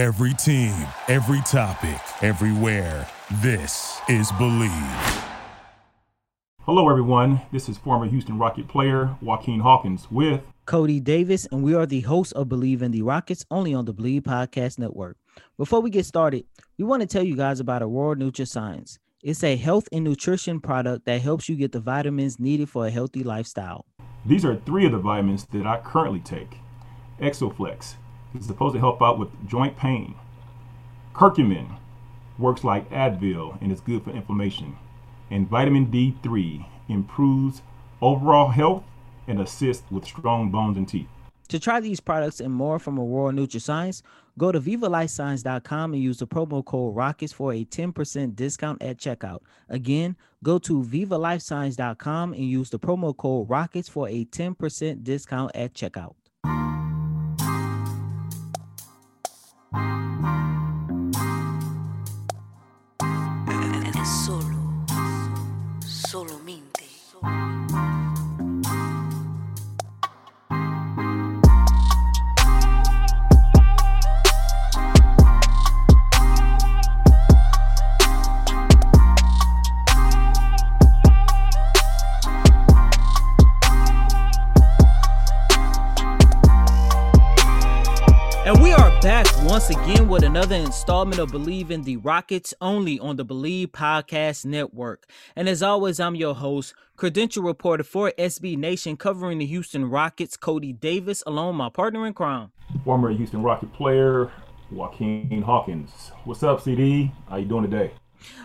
Every team, every topic, everywhere. This is Bleav. Hello, everyone. This is former Houston Rocket player Joaquin Hawkins with Cody Davis, and we are the hosts of Bleav in the Rockets only on the Bleav Podcast Network. Before we get started, we want to tell you guys about Aurora NutraScience. It's a health and nutrition product that helps you get the vitamins needed for a healthy lifestyle. These are three of the vitamins that I currently take. Exoflex is supposed to help out with joint pain. Curcumin works like Advil and is good for inflammation. And vitamin D3 improves overall health and assists with strong bones and teeth. To try these products and more from Aurora NutraScience, go to VivaLifeScience.com and use the promo code ROCKETS for a 10% discount at checkout. Again, go to VivaLifeScience.com and use the promo code ROCKETS for a 10% discount at checkout. Installment of Bleav in the Rockets only on the Bleav Podcast Network. And as always, I'm your host, credential reporter for SB Nation covering the Houston Rockets, Cody Davis, along my partner in crime. Former Houston Rocket player Joaquin Hawkins. What's up, CD? How you doing today?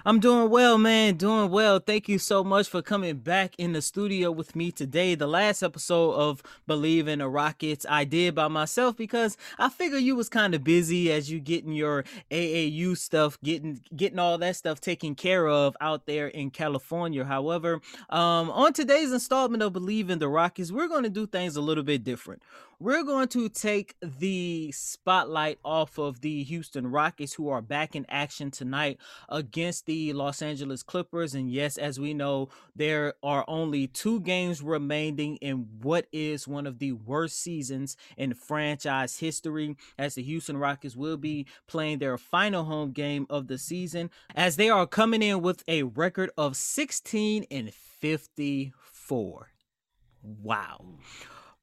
I'm doing well, man. Doing well. Thank you so much for coming back in the studio with me today. The last episode of Bleav in the Rockets I did by myself because I figure you was kind of busy as you getting your AAU stuff, getting getting all that stuff taken care of out there in California. However, um, on today's installment of Bleav in the Rockets, we're going to do things a little bit different we're going to take the spotlight off of the Houston Rockets, who are back in action tonight against the Los Angeles Clippers. And yes, as we know, there are only two games remaining in what is one of the worst seasons in franchise history, as the Houston Rockets will be playing their final home game of the season, as they are coming in with a record of 16 and 54. Wow.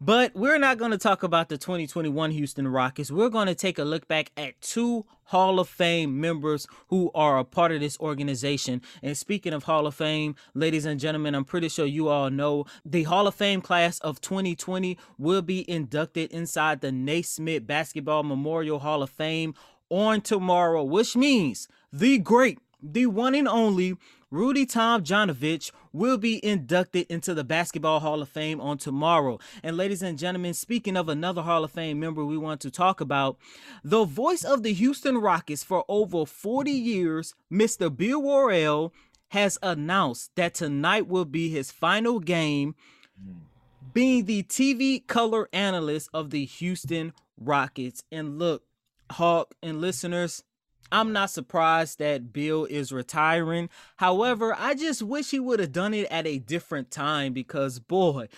But we're not going to talk about the 2021 Houston Rockets. We're going to take a look back at two Hall of Fame members who are a part of this organization. And speaking of Hall of Fame, ladies and gentlemen, I'm pretty sure you all know the Hall of Fame class of 2020 will be inducted inside the Naismith Basketball Memorial Hall of Fame on tomorrow, which means the great, the one and only Rudy Tomjanovich will be inducted into the Basketball Hall of Fame on tomorrow. And ladies and gentlemen, speaking of another Hall of Fame member we want to talk about, the voice of the Houston Rockets for over 40 years, Mr. Bill Worrell, has announced that tonight will be his final game being the TV color analyst of the Houston Rockets. And look, Hawk and listeners, I'm not surprised that Bill is retiring. However, I just wish he would have done it at a different time because, boy,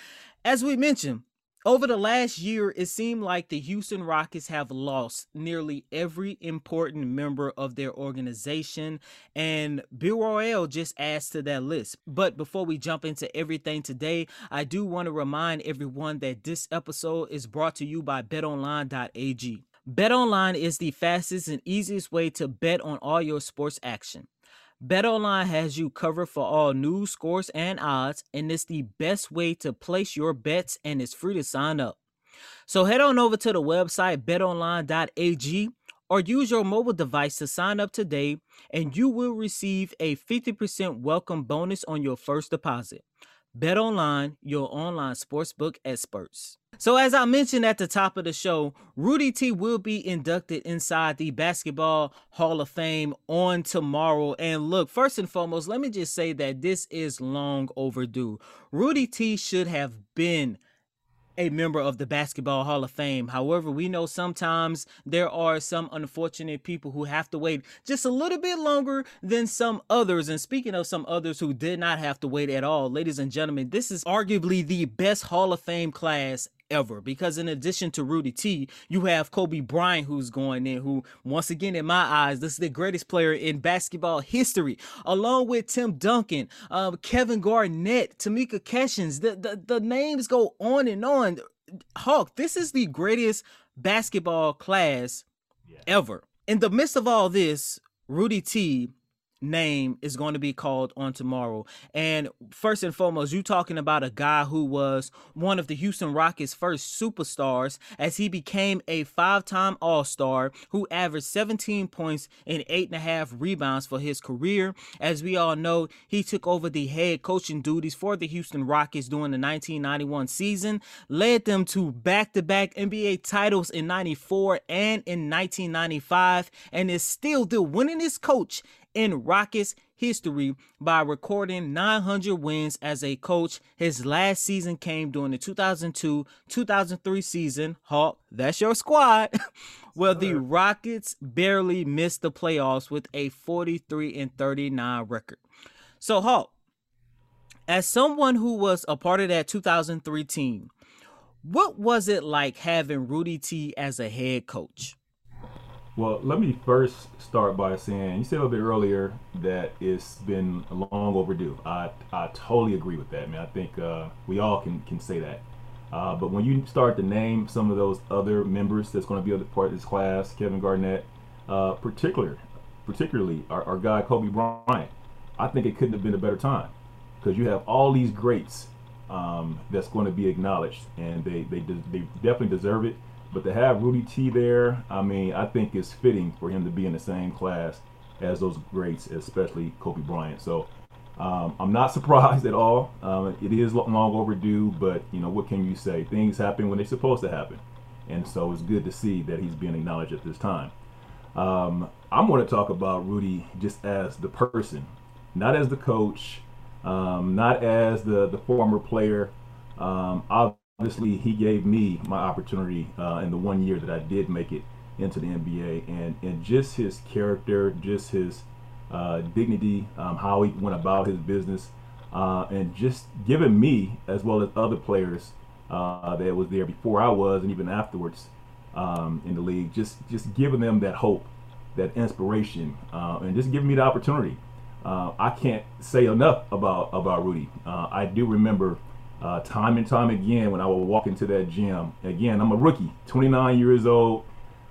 as we mentioned, over the last year, it seemed like the Houston Rockets have lost nearly every important member of their organization, and Bill Worrell just adds to that list. But before we jump into everything today, I do want to remind everyone that this episode is brought to you by betonline.ag. BetOnline is the fastest and easiest way to bet on all your sports action. BetOnline has you covered for all news, scores, and odds, and it's the best way to place your bets and it's free to sign up. So head on over to the website betonline.ag or use your mobile device to sign up today and you will receive a 50% welcome bonus on your first deposit. BetOnline, your online sportsbook experts. So, as I mentioned at the top of the show, Rudy T will be inducted inside the Basketball Hall of Fame on tomorrow. And look, first and foremost, let me just say that this is long overdue. Rudy T should have been a member of the Basketball Hall of Fame. However, we know sometimes there are some unfortunate people who have to wait just a little bit longer than some others. And speaking of some others who did not have to wait at all, ladies and gentlemen, this is arguably the best Hall of Fame class ever because in addition to Rudy T, you have Kobe Bryant who's going in, who once again in my eyes, this is the greatest player in basketball history, along with Tim Duncan, um, Kevin Garnett, Tamika Catchings. The, the the names go on and on. Hawk, this is the greatest basketball class yeah. ever. In the midst of all this, Rudy T name is going to be called on tomorrow. And first and foremost, you talking about a guy who was one of the Houston Rockets' first superstars as he became a five-time All-Star who averaged 17 points and eight and a half rebounds for his career. As we all know, he took over the head coaching duties for the Houston Rockets during the 1991 season, led them to back-to-back NBA titles in 94 and in 1995, and is still the winningest coach in Rockets history by recording 900 wins as a coach. His last season came during the 2002 2003 season. Hawk, that's your squad. well, the Rockets barely missed the playoffs with a 43 and 39 record. So, Hawk, as someone who was a part of that 2003 team, what was it like having Rudy T as a head coach? Well, let me first start by saying you said a little bit earlier that it's been long overdue. I I totally agree with that, man. I think uh, we all can can say that. Uh, but when you start to name some of those other members that's going to be a part of this class, Kevin Garnett, uh, particular, particularly our, our guy Kobe Bryant, I think it couldn't have been a better time because you have all these greats um, that's going to be acknowledged, and they they they definitely deserve it. But to have Rudy T there, I mean, I think it's fitting for him to be in the same class as those greats, especially Kobe Bryant. So um, I'm not surprised at all. Um, it is long overdue, but you know what can you say? Things happen when they're supposed to happen, and so it's good to see that he's being acknowledged at this time. Um, I'm going to talk about Rudy just as the person, not as the coach, um, not as the the former player. Um, obviously he gave me my opportunity uh, in the one year that I did make it into the NBA, and and just his character, just his uh, dignity, um, how he went about his business, uh, and just giving me as well as other players uh, that was there before I was, and even afterwards um, in the league, just just giving them that hope, that inspiration, uh, and just giving me the opportunity. Uh, I can't say enough about about Rudy. I do remember uh, time and time again when I would walk into that gym. Again, I'm a rookie, 29 years old,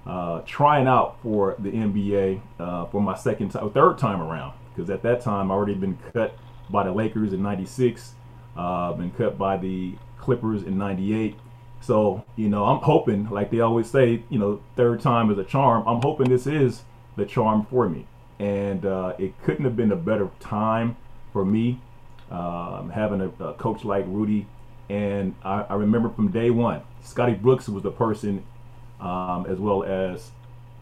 uh, trying out for the NBA uh, for my second time, third time around. Because at that time, I already been cut by the Lakers in '96, uh, been cut by the Clippers in '98. So you know, I'm hoping, like they always say, you know, third time is a charm. I'm hoping this is the charm for me, and uh, it couldn't have been a better time for me um, having a, a, coach like Rudy. And I, I, remember from day one, Scotty Brooks was the person, um, as well as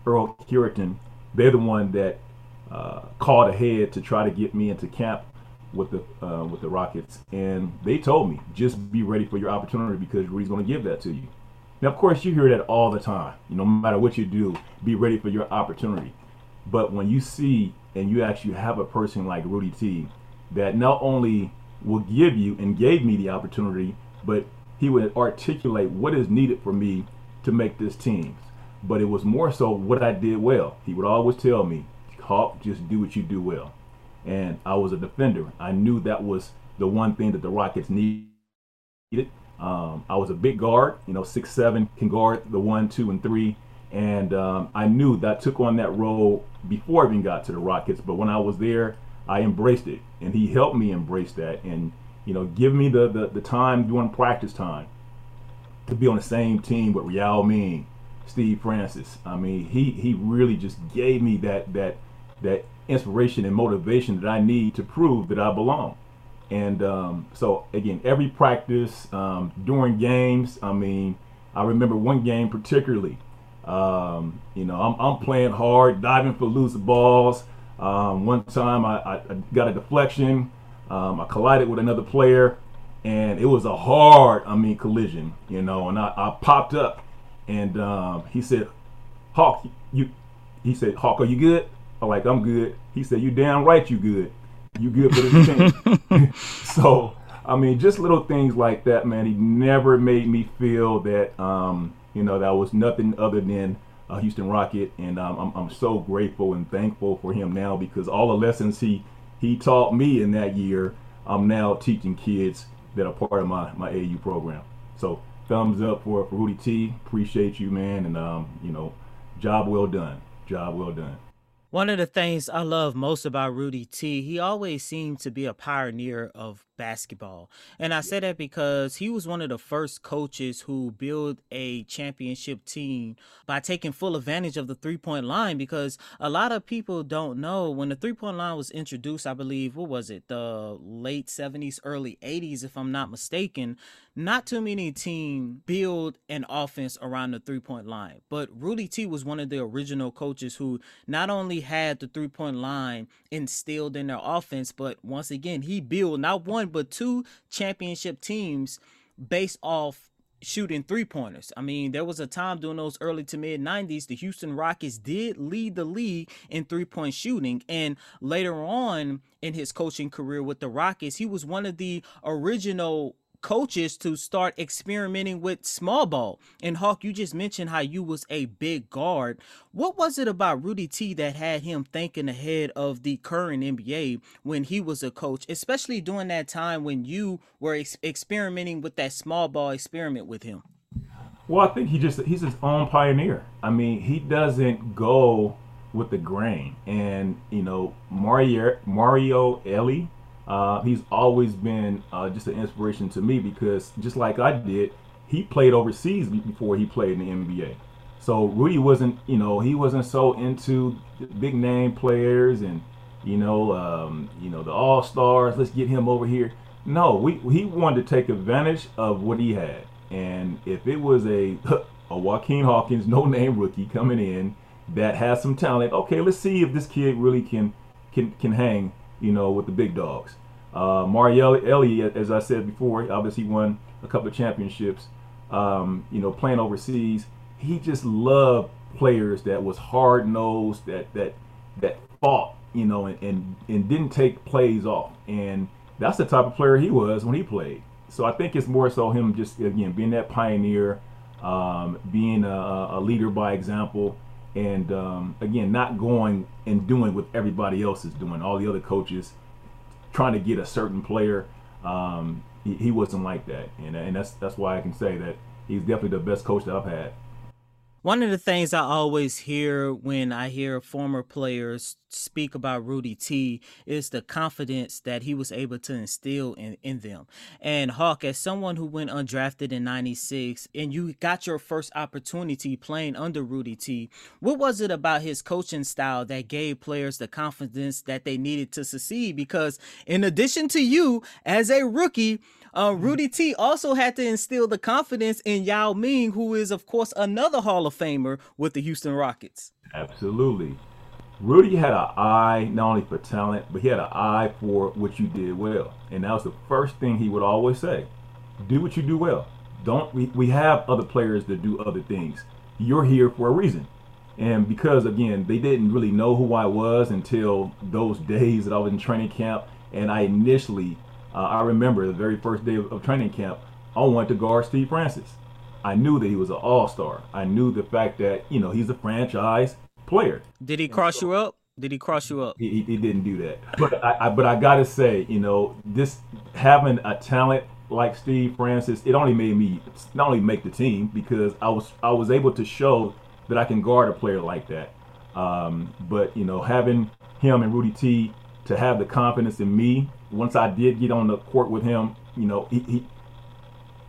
Earl Cureton. They're the one that uh, called ahead to try to get me into camp with the uh, with the Rockets, and they told me just be ready for your opportunity because Rudy's going to give that to you. Now, of course, you hear that all the time. You know, no matter what you do, be ready for your opportunity. But when you see and you actually have a person like Rudy T that not only will give you and gave me the opportunity, but he would articulate what is needed for me to make this team. But it was more so what I did well. He would always tell me, Hawk, just do what you do well. And I was a defender. I knew that was the one thing that the Rockets needed. Um, I was a big guard, you know, six seven, can guard the one, two, and three. And um, I knew that took on that role before I even got to the Rockets. But when I was there, I embraced it, and he helped me embrace that, and you know, give me the the, the time during practice time to be on the same team with Yao Ming, Steve Francis. I mean, he he really just gave me that that that inspiration and motivation that I need to prove that I belong. And um, so again, every practice um, during games, I mean, I remember one game particularly. Um, you know, I'm, I'm playing hard, diving for loose balls. Um, one time I, I, got a deflection. Um, I collided with another player, and it was a hard, I mean, collision, you know. And I, I popped up, and um, he said, "Hawk, you," he said, "Hawk, are you good?" I'm like, "I'm good." He said, "You damn right, you good. You good for the team." so I mean, just little things like that, man. He never made me feel that, um, you know, that was nothing other than a Houston Rocket, and um, I'm, I'm so grateful and thankful for him now because all the lessons he he taught me in that year, I'm now teaching kids that are part of my my AU program. So thumbs up for, for Rudy T. Appreciate you, man, and um, you know, job well done. Job well done. One of the things I love most about Rudy T, he always seemed to be a pioneer of basketball. And I say that because he was one of the first coaches who built a championship team by taking full advantage of the three point line. Because a lot of people don't know when the three point line was introduced, I believe, what was it, the late 70s, early 80s, if I'm not mistaken, not too many teams build an offense around the three point line. But Rudy T was one of the original coaches who not only had the three point line instilled in their offense, but once again, he built not one but two championship teams based off shooting three pointers. I mean, there was a time during those early to mid 90s, the Houston Rockets did lead the league in three point shooting. And later on in his coaching career with the Rockets, he was one of the original coaches to start experimenting with small ball. And Hawk, you just mentioned how you was a big guard. What was it about Rudy T that had him thinking ahead of the current NBA when he was a coach, especially during that time when you were ex- experimenting with that small ball experiment with him? Well, I think he just he's his own pioneer. I mean, he doesn't go with the grain. And you know, Mario Mario Elie uh, he's always been uh, just an inspiration to me because just like I did, he played overseas before he played in the NBA. So Rudy wasn't, you know, he wasn't so into big name players and, you know, um, you know the all stars. Let's get him over here. No, we he wanted to take advantage of what he had, and if it was a a Joaquin Hawkins, no name rookie coming in that has some talent, okay, let's see if this kid really can can can hang you know, with the big dogs. Uh, Mario Elie, as I said before, obviously won a couple of championships. Um, you know, playing overseas, he just loved players that was hard nosed, that that that fought, you know, and, and and didn't take plays off. And that's the type of player he was when he played. So I think it's more so him just again being that pioneer, um, being a, a, leader by example, and um, again not going and doing what everybody else is doing. All the other coaches trying to get a certain player. Um, he, he, wasn't like that, and and that's that's why I can say that he's definitely the best coach that I've had. One of the things I always hear when I hear former players speak about Rudy T is the confidence that he was able to instill in, in them. And Hawk, as someone who went undrafted in 96 and you got your first opportunity playing under Rudy T, what was it about his coaching style that gave players the confidence that they needed to succeed? Because in addition to you as a rookie, uh, Rudy T also had to instill the confidence in Yao Ming, who is, of course, another Hall of Famer with the Houston Rockets. Absolutely. Rudy had an eye not only for talent, but he had an eye for what you did well. And that was the first thing he would always say do what you do well. Don't we, we have other players that do other things. You're here for a reason. And because again, they didn't really know who I was until those days that I was in training camp and I initially uh, I remember the very first day of, of, training camp, I wanted to guard Steve Francis. I knew that he was an all-star. I knew the fact that you know he's a franchise player. Did he cross so, you up? Did he cross you up? He, he didn't do that. But I, I, but I gotta say, you know, this having a talent like Steve Francis, it only made me not only make the team because I was I was able to show that I can guard a player like that. Um, but you know, having him and Rudy T to have the confidence in me once I did get on the court with him, you know, he, he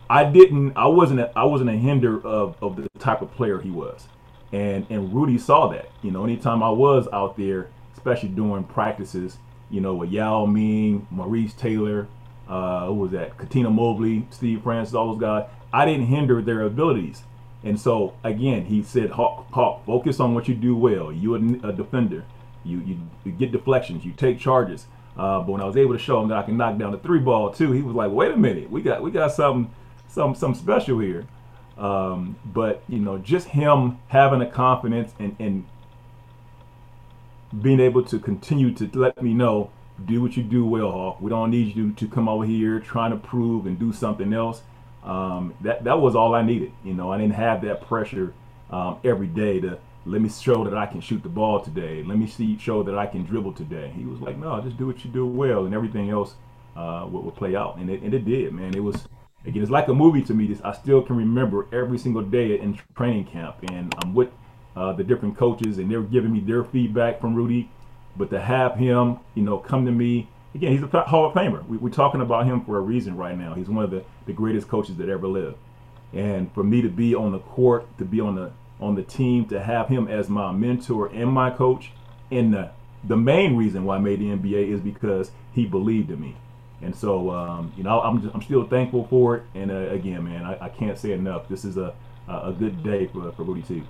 I didn't I wasn't a, I wasn't a hinder of, of the type of player he was. And and Rudy saw that. You know, anytime I was out there, especially during practices, you know, with Yao Ming, Maurice Taylor, uh, who was that? Cuttino Mobley, Steve Francis, all those guys, I didn't hinder their abilities. And so again, he said, Hawk, Hawk, focus on what you do well. You're a defender. You, you, get deflections. You take charges. Uh, but when I was able to show him that I can knock down the three ball too, he was like, "Wait a minute, we got we got something, some some special here." Um, but you know, just him having a confidence and and being able to continue to let me know do what you do well, Hawk. We don't need you to come over here trying to prove and do something else. Um, that that was all I needed. You know, I didn't have that pressure um, every day to let me show that I can shoot the ball today. Let me see show that I can dribble today. He was like, no, just do what you do well, and everything else uh, will, will play out. And it, and it did, man. It was again, it's like a movie to me. This I still can remember every single day in training camp, and I'm with uh, the different coaches, and they're giving me their feedback from Rudy. But to have him, you know, come to me again, he's a Hall of Famer. We, are talking about him for a reason right now. He's one of the, the greatest coaches that ever lived. And for me to be on the court, to be on the on the team, to have him as my mentor and my coach, and the the main reason why I made the NBA is because he believed in me. And so, um, you know, I'm, just, I'm still thankful for it. And uh, again, man, I, I, can't say enough. This is a, a good day for, for Rudy T.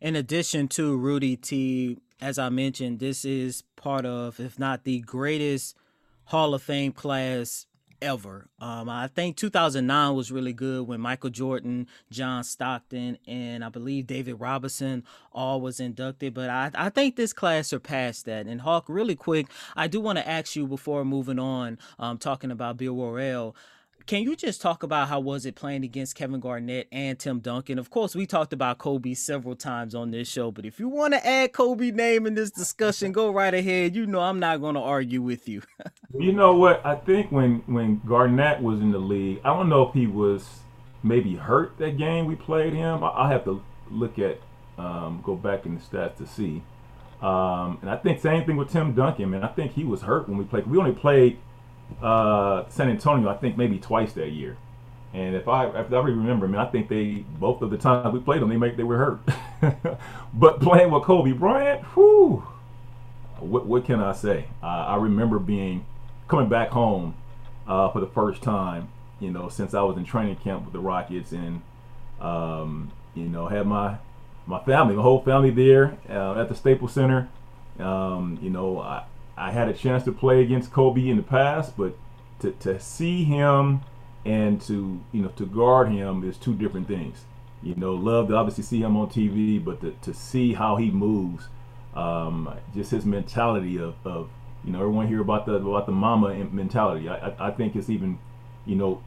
In addition to Rudy T, as I mentioned, this is part of, if not the greatest Hall of Fame class ever. Um, I think 2009 was really good when Michael Jordan, John Stockton, and I believe David Robinson all was inducted. But I, I think this class surpassed that. And Hawk, really quick, I do want to ask you before moving on, um, talking about Bill Worrell. Can you just talk about how was it playing against Kevin Garnett and Tim Duncan? Of course, we talked about Kobe several times on this show, but if you want to add Kobe name in this discussion, go right ahead. You know I'm not going to argue with you. you know what? I think when when Garnett was in the league, I don't know if he was maybe hurt that game we played him. I, have to look at um, go back in the stats to see. Um, and I think same thing with Tim Duncan. Man, I think he was hurt when we played. We only played uh, San Antonio, I think maybe twice that year. And if I if I remember, I mean, I think they both of the times we played them, they make they were hurt. but playing with Kobe Bryant, whew, what what can I say? Uh, I remember being coming back home uh, for the first time, you know, since I was in training camp with the Rockets, and um, you know, had my my family, my whole family there uh, at the Staples Center. Um, you know, I, I had a chance to play against Kobe in the past, but to, to see him and to you know to guard him is two different things. You know, love to obviously see him on TV, but to, to see how he moves, um, just his mentality of, of you know everyone hear about the about the Mamba mentality. I, I, I think it's even you know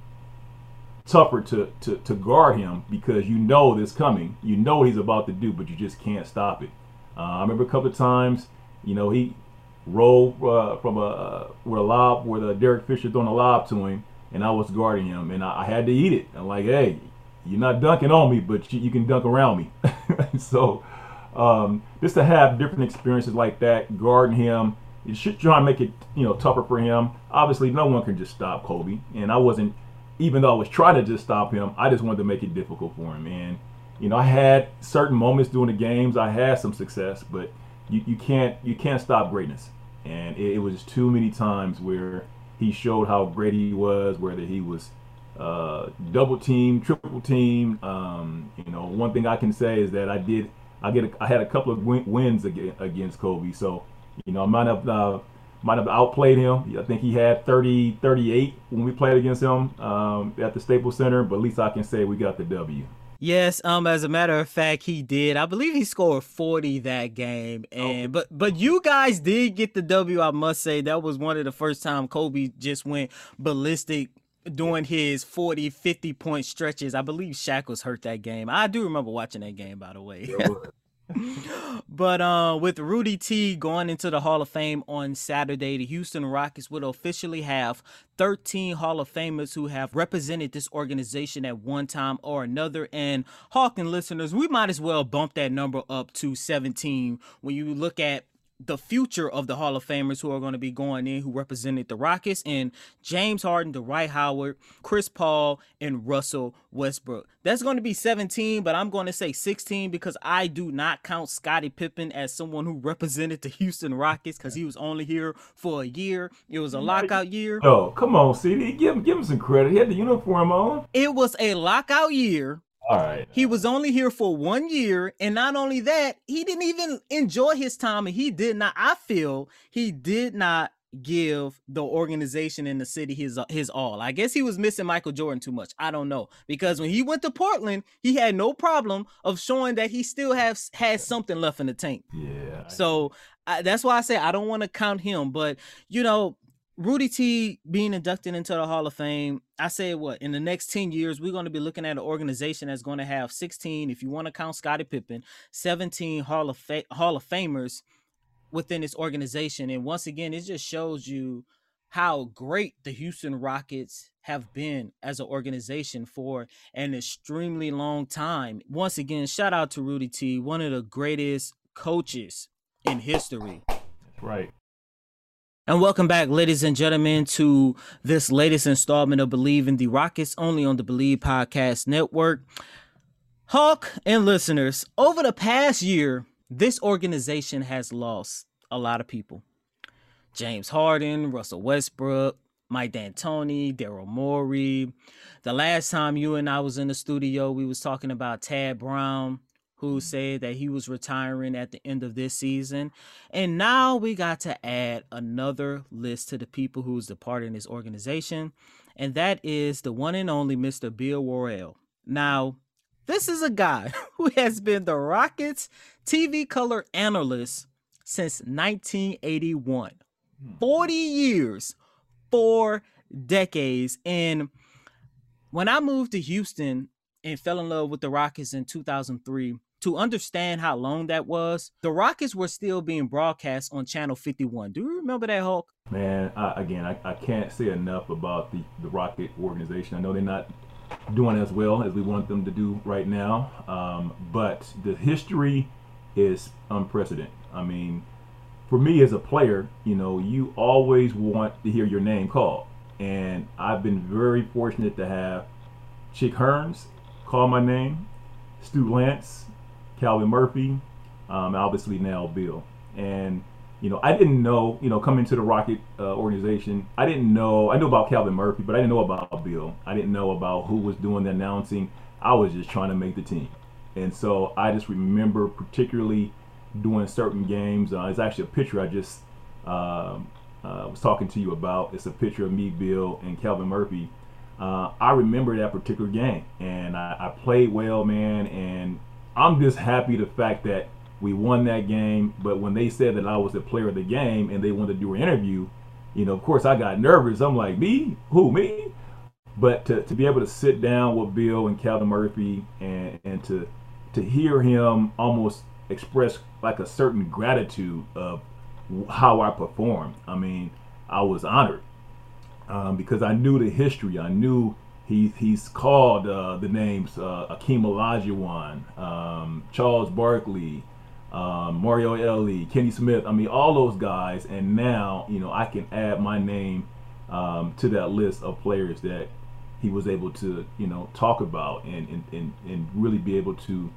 tougher to, to, to guard him because you know this coming. You know he's about to do, but you just can't stop it. Uh, I remember a couple of times, you know, he roll uh, from a uh, with a lob with the Derek Fisher throwing a lob to him, and I was guarding him, and I, I had to eat it. I'm like, hey, you're not dunking on me, but you, you can dunk around me. so um, just to have different experiences like that, guarding him, you should try to make it you know tougher for him. Obviously, no one can just stop Kobe, and I wasn't. Even though I was trying to just stop him, I just wanted to make it difficult for him. And you know, I had certain moments during the games. I had some success, but you, you can't you can't stop greatness. And it, it, was too many times where he showed how great he was, whether he was uh, double team, triple team. Um, you know, one thing I can say is that I did I get a, I had a couple of win, wins against Kobe, so you know I might have uh, might have outplayed him. I think he had 30, 38 when we played against him um, at the Staples Center, but at least I can say we got the W. Yes, um, as a matter of fact, he did. I believe he scored 40 that game. And oh. but but you guys did get the W, I must say. That was one of the first time Kobe just went ballistic doing his 40, 50 point stretches. I believe Shaq was hurt that game. I do remember watching that game, by the way. but uh, with Rudy T going into the Hall of Fame on Saturday, the Houston Rockets would officially have 13 Hall of Famers who have represented this organization at one time or another. And Hawk and listeners, we might as well bump that number up to 17 when you look at the future of the Hall of Famers who are going to be going in, who represented the Rockets, and James Harden, Dwight Howard, Chris Paul, and Russell Westbrook. That's going to be 17, but I'm going to say 16 because I do not count Scottie Pippen as someone who represented the Houston Rockets because he was only here for a year. It was a lockout year. Oh, come on, CD. Give him, give him some credit. He had the uniform on. It was a lockout year all right. He was only here for one year, and not only that, he didn't even enjoy his time, and he did not. I feel he did not give the organization in the city his his all. I guess he was missing Michael Jordan too much. I don't know because when he went to Portland, he had no problem of showing that he still has has something left in the tank. Yeah. So I, that's why I say I don't want to count him, but you know Rudy T being inducted into the Hall of Fame, I say what in the next 10 years, we're going to be looking at an organization that's going to have 16, if you want to count Scottie Pippen, 17 Hall of Fa- Hall of Famers within this organization. And once again, it just shows you how great the Houston Rockets have been as an organization for an extremely long time. Once again, shout out to Rudy T, one of the greatest coaches in history. Right. And welcome back, ladies and gentlemen, to this latest installment of Bleav in the Rockets, only on the Bleav Podcast Network. Hawk and listeners, over the past year, this organization has lost a lot of people. James Harden, Russell Westbrook, Mike D'Antoni, Daryl Morey. The last time you and I was in the studio, we was talking about Tad Brown, who said that he was retiring at the end of this season. And now we got to add another list to the people who's departing this organization, and that is the one and only Mr. Bill Worrell. Now, this is a guy who has been the Rockets TV color analyst since 1981. Hmm. 40 years, four decades. And when I moved to Houston and fell in love with the Rockets in 2003, to understand how long that was, the Rockets were still being broadcast on Channel 51. Do you remember that, Hawk? Man, I, again, I, I can't say enough about the, the Rocket organization. I know they're not doing as well as we want them to do right now, um, but the history is unprecedented. I mean, for me as a player, you know, you always want to hear your name called. And I've been very fortunate to have Chick Hearns call my name, Stu Lantz, Calvin Murphy, um, obviously now Bill. And you know, I didn't know, you know, coming to the Rocket uh, organization, I didn't know, I knew about Calvin Murphy, but I didn't know about Bill. I didn't know about who was doing the announcing. I was just trying to make the team. And so I just remember particularly doing certain games. Uh, it's actually a picture I just um, uh, was talking to you about. It's a picture of me, Bill, and Calvin Murphy. Uh, I remember that particular game, and I, I played well, man. And I'm just happy the fact that we won that game. But when they said that I was the player of the game and they wanted to do an interview, you know, of course I got nervous. I'm like, me? Who, me? But to, to be able to sit down with Bill and Calvin Murphy and, and to to hear him almost express like a certain gratitude of how I performed. I mean, I was honored um, because I knew the history. I knew he, he's called uh, the names uh, Akeem Olajuwon, um, Charles Barkley, um, Mario Elie, Kenny Smith. I mean, all those guys. And now, you know, I can add my name um, to that list of players that he was able to, you know, talk about and, and, and, and really be able to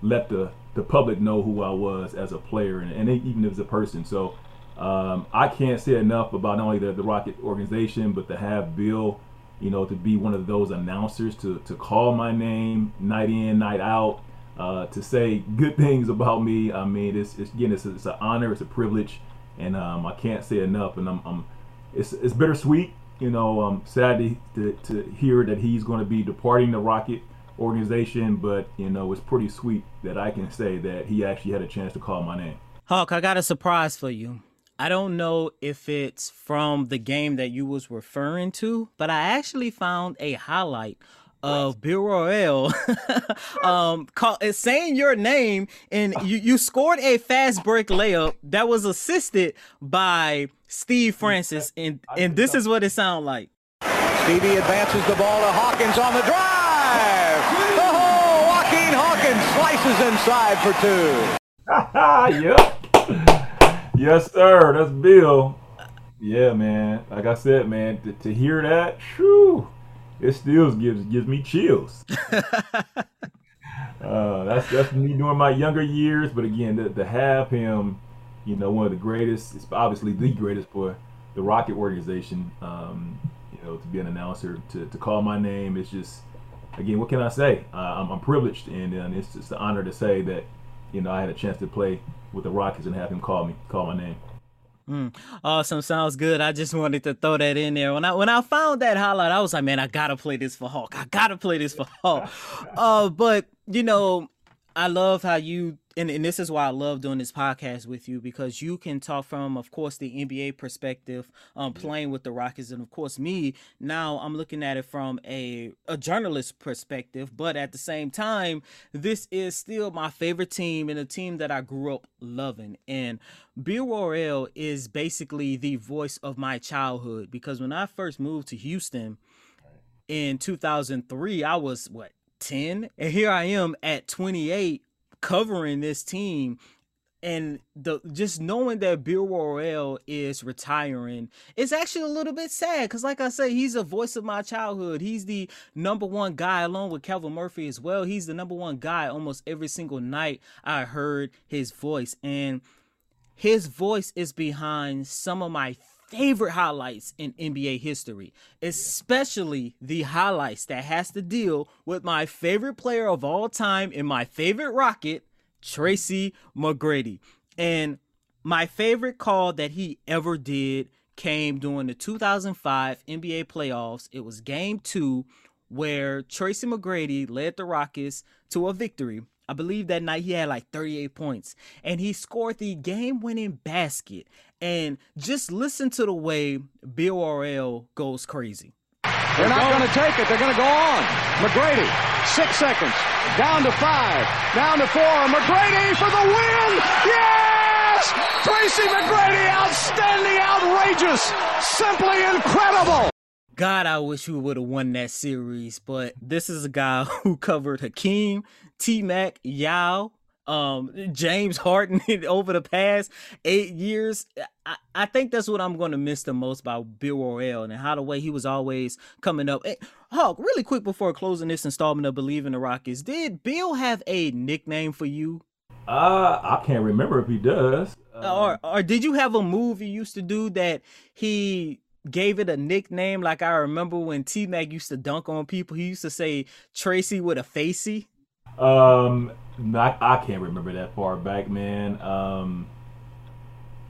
let the the public know who I was as a player and, and even as a person. So um, I can't say enough about not only the, the Rocket organization, but to have Bill, you know, to be one of those announcers to, to call my name night in, night out, uh, to say good things about me. I mean, it's, it's again, it's, it's an honor, it's a privilege, and um, I can't say enough. And I'm, I'm it's, it's bittersweet. You know, I'm sad to, to, to hear that he's going to be departing the Rocket organization, but you know, it's pretty sweet that I can say that he actually had a chance to call my name. Hawk, I got a surprise for you. I don't know if it's from the game that you was referring to, but I actually found a highlight of Bill Worrell um call, saying your name and you, you scored a fast break layup that was assisted by Steve Francis and and this is what it sounded like. Stevie advances the ball to Hawkins on the drive. Oh, Joaquin Hawkins slices inside for two. yep. Yes, sir. That's Bill. Yeah, man. Like I said, man, to, to hear that, shoo, it still gives gives me chills. uh, that's that's me during my younger years, but again, to, to have him, you know, one of the greatest, it's obviously the greatest for the Rocket organization. Um, you know, to be an announcer, to, to call my name, it's just, again, what can I say? Uh, I'm, I'm privileged, and, and it's just an honor to say that, you know, I had a chance to play with the Rockets and have him call me, call my name. Mm, awesome, sounds good. I just wanted to throw that in there. When I when I found that highlight, I was like, man, I gotta play this for Hawk. I gotta play this for Hawk. uh, but you know, I love how you and, and this is why I love doing this podcast with you because you can talk from, of course, the NBA perspective, um, playing with the Rockets, and of course, me now I'm looking at it from a a journalist perspective. But at the same time, this is still my favorite team and a team that I grew up loving. And Bill Worrell is basically the voice of my childhood because when I first moved to Houston in 2003, I was what 10, and here I am at 28 covering this team and the just knowing that Bill Worrell is retiring is actually a little bit sad because, like I say, he's a voice of my childhood. He's the number one guy, along with Calvin Murphy as well. He's the number one guy almost every single night I heard his voice, and his voice is behind some of my favorite highlights in NBA history, especially the highlights that has to deal with my favorite player of all time and my favorite Rocket, Tracy McGrady. And my favorite call that he ever did came during the 2005 NBA playoffs. It was game two where Tracy McGrady led the Rockets to a victory. I believe that night he had like 38 points and he scored the game winning basket. And just listen to the way Bill Worrell goes crazy. They're not going to take it. They're going to go on. McGrady, six seconds. Down to five. Down to four. McGrady for the win. Yes! Tracy McGrady, outstanding, outrageous, simply incredible. God, I wish we would have won that series, but this is a guy who covered Hakeem, T Mac, Yao, um, James Harden over the past eight years. I, I think that's what I'm going to miss the most about Bill Worrell and how the way he was always coming up. Hey, Hawk, really quick before closing this installment of Bleav in the Rockets, did Bill have a nickname for you? Uh, I can't remember if he does. Uh, or or did you have a move you used to do that he gave it a nickname? Like I remember when T Mac used to dunk on people, he used to say Tracy with a facey. Um, I, I can't remember that far back, man. Um,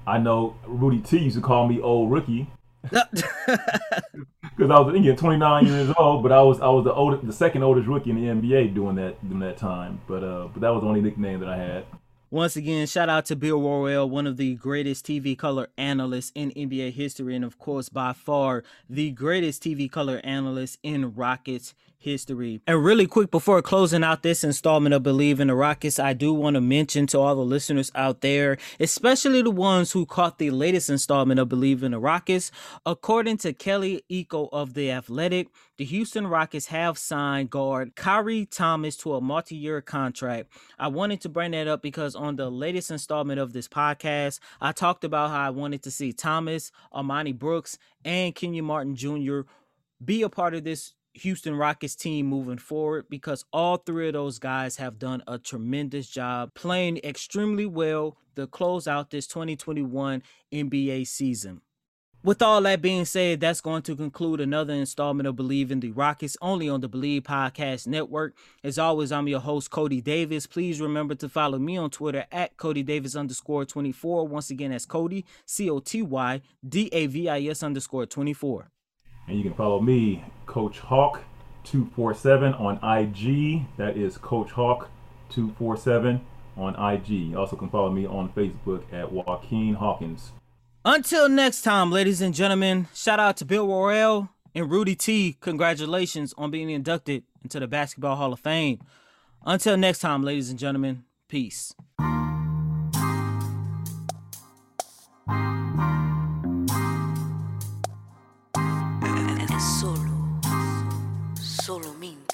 I know Rudy T used to call me old rookie because I was again 29 years old, but I was I was the oldest, the second oldest rookie in the NBA during that during that time. But uh, but that was the only nickname that I had. Once again, shout out to Bill Worrell, one of the greatest TV color analysts in NBA history, and of course, by far the greatest TV color analyst in Rockets history. And really quick before closing out this installment of Bleav in the Rockets, I do want to mention to all the listeners out there, especially the ones who caught the latest installment of Bleav in the Rockets, according to Kelly Iko of The Athletic, the Houston Rockets have signed guard Khyri Thomas to a multi-year contract. I wanted to bring that up because on the latest installment of this podcast, I talked about how I wanted to see Thomas, Armoni Brooks, and Kenyon Martin Jr. be a part of this Houston Rockets team moving forward because all three of those guys have done a tremendous job playing extremely well to close out this 2021 NBA season. With all that being said, that's going to conclude another installment of Bleav in the Rockets only on the Bleav Podcast Network. As always, I'm your host, Cody Davis. Please remember to follow me on Twitter at Coty Davis underscore 24. Once again, that's Cody, C O T Y D A V I S underscore 24. And you can follow me, Coach Hawk 247 on IG. That is Coach Hawk 247 on IG. You also can follow me on Facebook at Joaquin Hawkins. Until next time, ladies and gentlemen, shout out to Bill Worrell and Rudy T. Congratulations on being inducted into the Basketball Hall of Fame. Until next time, ladies and gentlemen, peace. solo, solo minto.